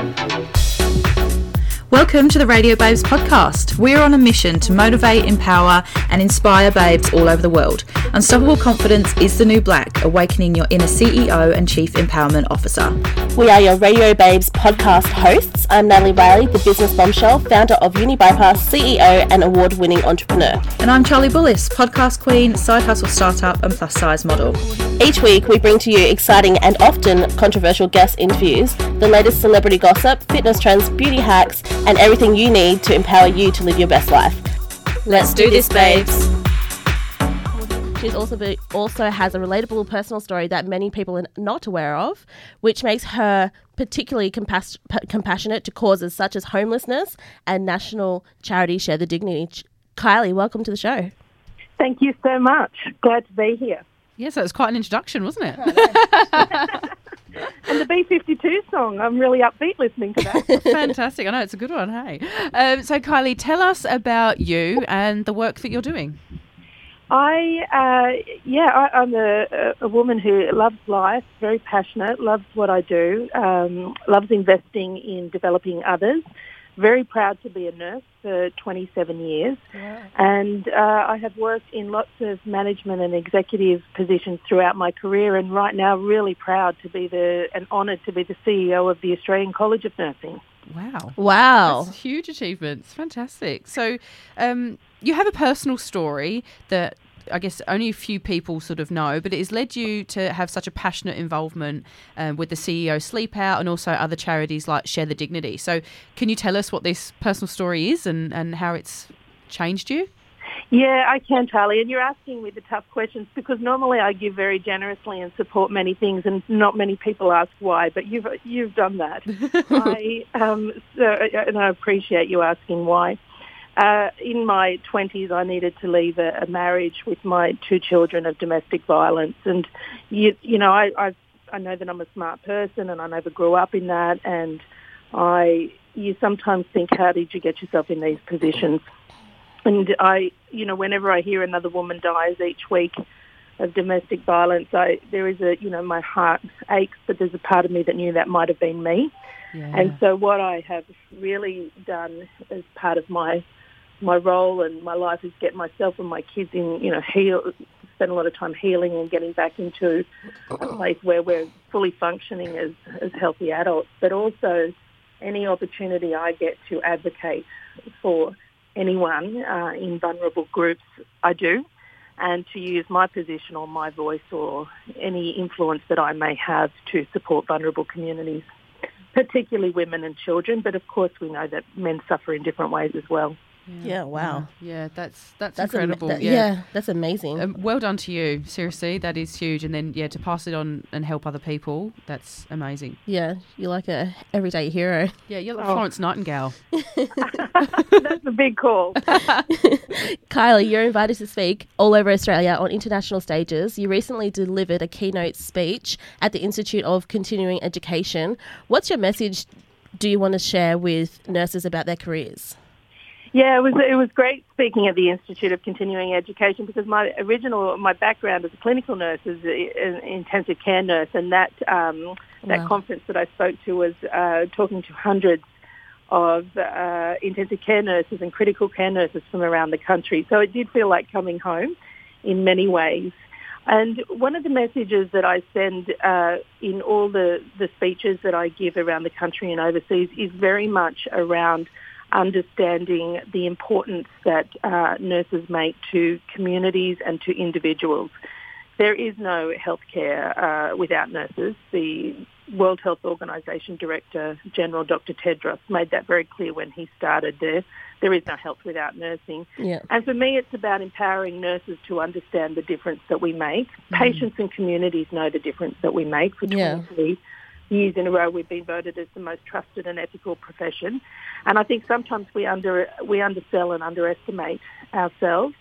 Thank you. Welcome to the Radio Babes podcast. We're on a mission to motivate, empower, and inspire babes all over the world. Unstoppable Confidence is the new black, awakening your inner CEO and Chief Empowerment Officer. We are your Radio Babes podcast hosts. I'm Natalie Riley, the business bombshell, founder of Uni Bypass, CEO, and award winning entrepreneur. And I'm Charlie Bullis, podcast queen, side hustle startup, and plus size model. Each week, we bring to you exciting and often controversial guest interviews, the latest celebrity gossip, fitness trends, beauty hacks, and everything you need to empower you to live your best life. Let's do this, babes. She's also be, also has a relatable personal story that many people are not aware of, which makes her particularly compas- p- compassionate to causes such as homelessness and national charity Share the Dignity. Kylie, welcome to the show. Thank you so much. Glad to be here. Yes, it was quite an introduction, wasn't it? And the B52 song, I'm really upbeat listening to that. Fantastic. I know it's a good one, hey. Um, so, Kylie, tell us about you and the work that you're doing. I, uh, yeah, I, I'm a, a woman who loves life, very passionate, loves what I do, um, loves investing in developing others. Very proud to be a nurse for 27 years, and uh, I have worked in lots of management and executive positions throughout my career. And right now, really proud to be the and honoured to be the CEO of the Australian College of Nursing. Wow. Wow. That's huge achievements. Fantastic. So, um, you have a personal story that I guess only a few people sort of know, but it has led you to have such a passionate involvement um, with the CEO Sleep Out and also other charities like Share the Dignity. So, can you tell us what this personal story is and, and how it's changed you? Yeah, I can, Charlie. And you're asking me the tough questions because normally I give very generously and support many things, and not many people ask why. But you've you've done that. I um, so, and I appreciate you asking why. Uh, in my 20s, I needed to leave a, a marriage with my two children of domestic violence, and you you know I I I know that I'm a smart person, and I never grew up in that, and I you sometimes think, how did you get yourself in these positions? And I, you know, whenever I hear another woman dies each week of domestic violence, I there is a, you know, my heart aches, but there's a part of me that knew that might have been me. Yeah. And so what I have really done as part of my my role and my life is get myself and my kids in, you know, heal, spend a lot of time healing and getting back into a place where we're fully functioning as, as healthy adults, but also any opportunity I get to advocate for anyone uh, in vulnerable groups, I do, and to use my position or my voice or any influence that I may have to support vulnerable communities, particularly women and children, but of course we know that men suffer in different ways as well. Yeah, wow. Yeah, that's that's, That's ama- incredible. that- yeah. yeah, that's amazing. Um, well done to you. Seriously, that is huge. And then, yeah, to pass it on and help other people, that's amazing. yeah, you're like a everyday hero. Yeah, you're like Oh. Florence Nightingale. That's a big call. Kylie, you're invited to speak all over Australia on international stages. You recently delivered a keynote speech at the Institute of Continuing Education. What's your message do you want to share with nurses about their careers? Yeah, it was it was great speaking at the Institute of Continuing Education because my original my background as a clinical nurse is an intensive care nurse, and that um, that Wow. conference that I spoke to was uh, talking to hundreds of uh, intensive care nurses and critical care nurses from around the country. So it did feel like coming home in many ways. And one of the messages that I send uh, in all the, the speeches that I give around the country and overseas is very much around understanding the importance that uh, nurses make to communities and to individuals. There is no healthcare uh, without nurses. The World Health Organization Director General Dr. Tedros made that very clear when he started there. There is no health without nursing. Yeah. And for me, it's about empowering nurses to understand the difference that we make. Patients and communities know the difference that we make. For Yeah. 23 years in a row, we've been voted as the most trusted and ethical profession. And I think sometimes we under we undersell and underestimate ourselves.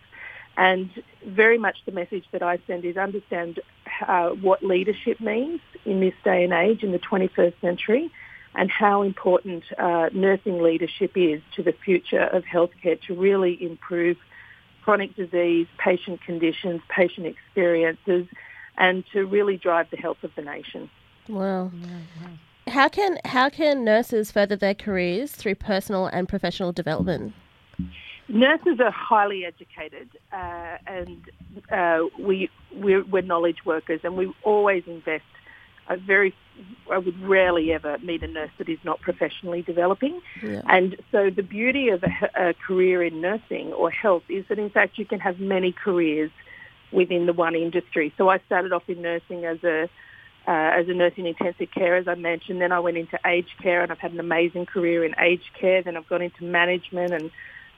And very much the message that I send is understand uh, what leadership means in this day and age, in the 21st century, and how important uh, nursing leadership is to the future of healthcare to really improve chronic disease, patient conditions, patient experiences, and to really drive the health of the nation. Wow. how can how can nurses further their careers through personal and professional development? Nurses are highly educated, uh, and uh, we we're, we're, knowledge workers, and we always invest. A very, I would rarely ever meet a nurse that is not professionally developing, yeah. and so the beauty of a, a career in nursing or health is that in fact you can have many careers within the one industry. So I started off in nursing as a uh, as a nurse in intensive care, as I mentioned. Then I went into aged care, and I've had an amazing career in aged care. Then I've gone into management and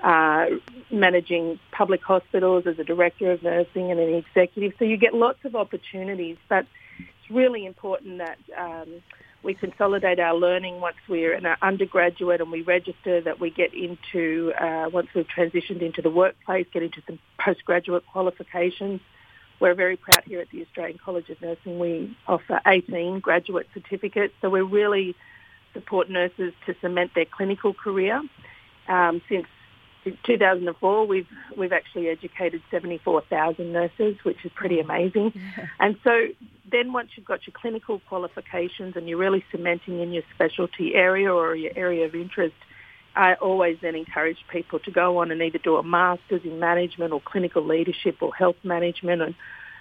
uh, managing public hospitals as a director of nursing and an executive. So you get lots of opportunities, but it's really important that um, we consolidate our learning once we're an undergraduate and we register that we get into, uh, once we've transitioned into the workplace, get into some postgraduate qualifications. We're very proud here at the Australian College of Nursing. We offer 18 graduate certificates. So we really support nurses to cement their clinical career. Um, since since 2004, we've we've actually educated 74,000 nurses, which is pretty amazing. Yeah. And so then once you've got your clinical qualifications and you're really cementing in your specialty area or your area of interest, I always then encourage people to go on and either do a master's in management or clinical leadership or health management, and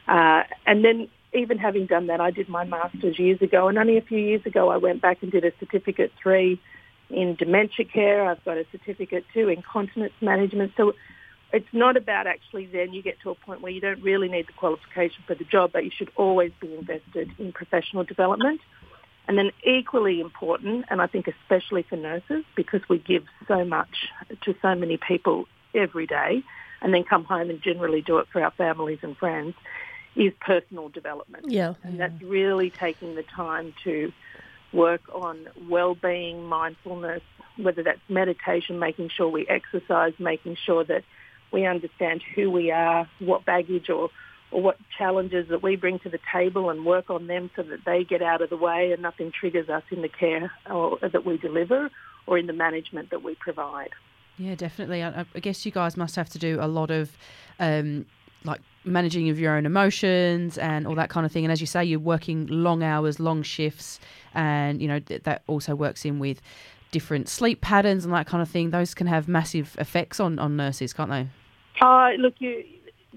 uh, and then even having done that, I did my master's years ago, and only a few years ago I went back and did a certificate three in dementia care. I've got a certificate two in continence management. So it's not about actually then you get to a point where you don't really need the qualification for the job, but you should always be invested in professional development. And then equally important, and I think especially for nurses, because we give so much to so many people every day and then come home and generally do it for our families and friends, is personal development. Yeah. And that's really taking the time to work on well-being, mindfulness, whether that's meditation, making sure we exercise, making sure that we understand who we are, what baggage or, or what challenges that we bring to the table and work on them so that they get out of the way and nothing triggers us in the care or, that we deliver or in the management that we provide. Yeah, definitely. I, I guess you guys must have to do a lot of um, like managing of your own emotions and all that kind of thing. And as you say, you're working long hours, long shifts, and you know th- that also works in with different sleep patterns and that kind of thing. Those can have massive effects on, on nurses, can't they? Uh, look, you,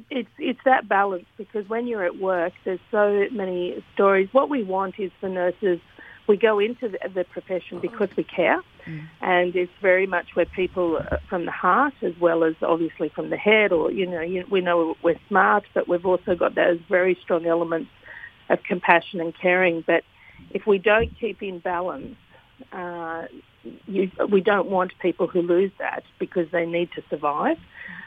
it's it's that balance because when you're at work, there's so many stories. What we want is for nurses we go into the, the profession because we care, mm. and it's very much where people uh, from the heart as well as obviously from the head, or you know, you, we know we're smart, but we've also got those very strong elements of compassion and caring. But if we don't keep in balance, uh, you, we don't want people who lose that because they need to survive.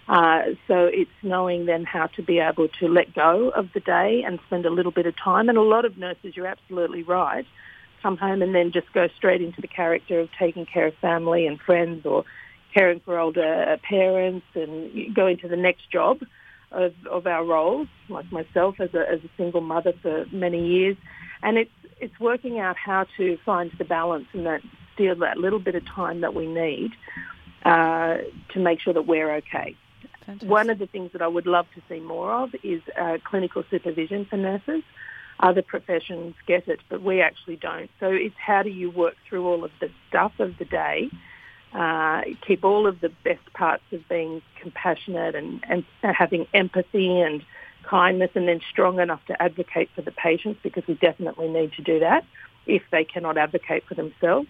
Uh, so it's knowing then how to be able to let go of the day and spend a little bit of time. And a lot of nurses, you're absolutely right, come home and then just go straight into the character of taking care of family and friends or caring for older parents and go into the next job of, of our roles, like myself as a, as a single mother for many years. And it's, it's working out how to find the balance and that steal that little bit of time that we need uh, to make sure that we're okay. Fantastic. One of the things that I would love to see more of is uh, clinical supervision for nurses other professions get it, but we actually don't. So it's how do you work through all of the stuff of the day, uh, keep all of the best parts of being compassionate and, and having empathy and kindness and then strong enough to advocate for the patients because we definitely need to do that if they cannot advocate for themselves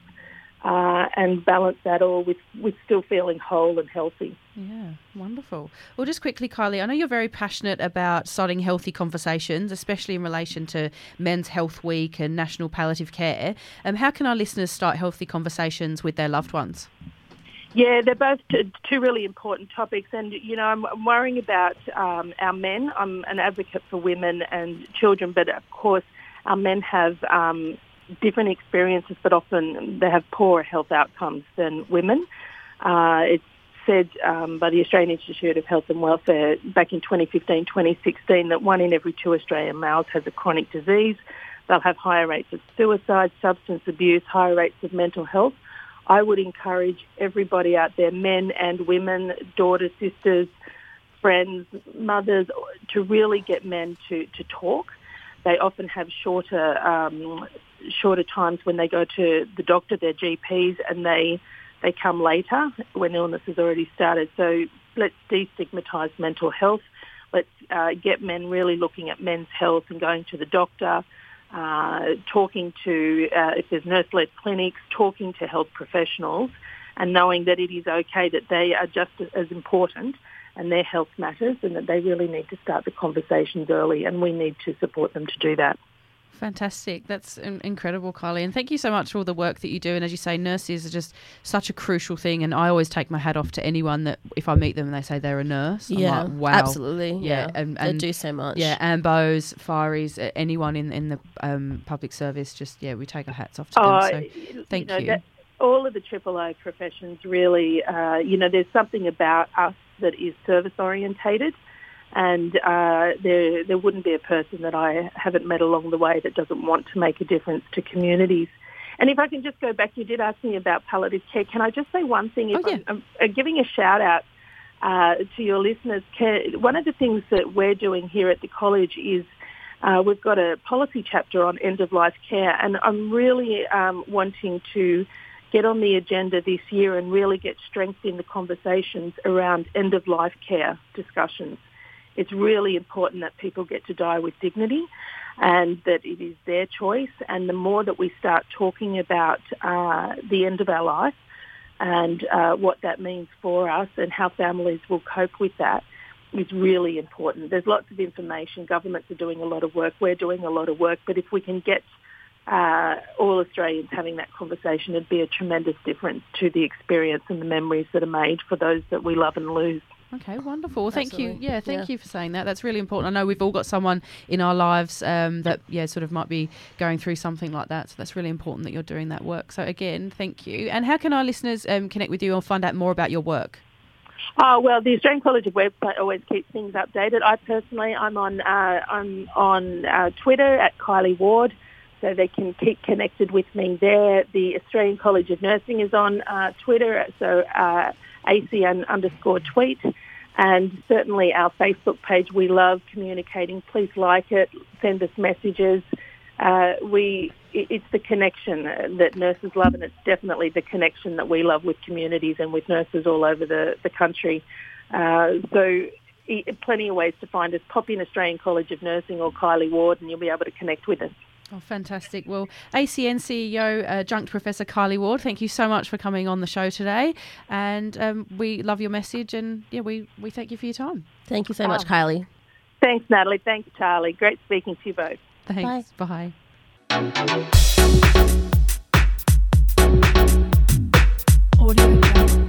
uh, and balance that all with, with still feeling whole and healthy. Yeah, wonderful. Well, just quickly, Kylie, I know you're very passionate about starting healthy conversations, especially in relation to Men's Health Week and National Palliative Care. Um, how can our listeners start healthy conversations with their loved ones? Yeah, they're both two really important topics, and you know, I'm, I'm worrying about um, our men. I'm an advocate for women and children, but of course, our men have um, different experiences, but often they have poorer health outcomes than women. Uh, it's said um, by the Australian Institute of Health and Welfare back in 2015-2016 that one in every two Australian males has a chronic disease. They'll have higher rates of suicide, substance abuse, higher rates of mental health. I would encourage everybody out there, men and women, daughters, sisters, friends, mothers, to really get men to, to talk. They often have shorter um, shorter times when they go to the doctor, their GPs, and they they come later when illness has already started. So let's destigmatise mental health. Let's uh, get men really looking at men's health and going to the doctor, uh, talking to, uh, if there's nurse-led clinics, talking to health professionals and knowing that it is okay that they are just as important and their health matters and that they really need to start the conversations early and we need to support them to do that. Fantastic. That's incredible, Kylie. And thank you so much for all the work that you do. And as you say, nurses are just such a crucial thing. And I always take my hat off to anyone that, if I meet them and they say they're a nurse, yeah, like, wow. Absolutely. Yeah. yeah. And, and, they do so much. Yeah. AMBOs, fireys, anyone in, in the um, public service, just, yeah, we take our hats off to oh, them. So thank you. Know, you. That, all of the AAA professions really, uh, you know, there's something about us that is service orientated and uh, there there wouldn't be a person that I haven't met along the way that doesn't want to make a difference to communities. And if I can just go back, you did ask me about palliative care. Can I just say one thing? If oh, yeah. I'm, I'm, giving a shout out uh, to your listeners, one of the things that we're doing here at the college is uh, we've got a policy chapter on end of life care, and I'm really um, wanting to get on the agenda this year and really get strength in the conversations around end of life care discussions it's really important that people get to die with dignity and that it is their choice. And the more that we start talking about uh, the end of our life and uh, what that means for us and how families will cope with that is really important. There's lots of information. Governments are doing a lot of work. We're doing a lot of work. But if we can get uh, all Australians having that conversation, it'd be a tremendous difference to the experience and the memories that are made for those that we love and lose. Okay, wonderful. Well, thank Absolutely. you. Yeah, thank yeah. you for saying that. That's really important. I know we've all got someone in our lives um, that, yeah, sort of might be going through something like that. So that's really important that you're doing that work. So again, thank you. And how can our listeners um, connect with you or find out more about your work? Oh, well, the Australian College of website always keeps things updated. I personally, I'm on uh, I'm on uh, Twitter at Kylie Ward, so they can keep connected with me there. The Australian College of Nursing is on uh, Twitter, so uh, ACN underscore tweet. And certainly our Facebook page, we love communicating. Please like it, send us messages. Uh, we, it's the connection that nurses love, and it's definitely the connection that we love with communities and with nurses all over the, the country. Uh, so plenty of ways to find us. Pop in Australian College of Nursing or Kylie Ward and you'll be able to connect with us. Oh, fantastic. Well, ACN CEO, adjunct uh, Professor Kylie Ward, thank you so much for coming on the show today. And um, we love your message and yeah, we, we thank you for your time. Thank you so much. Kylie. Thanks, Natalie. Thanks, Charlie. Great speaking to you both. Thanks. Bye. Bye. Audio.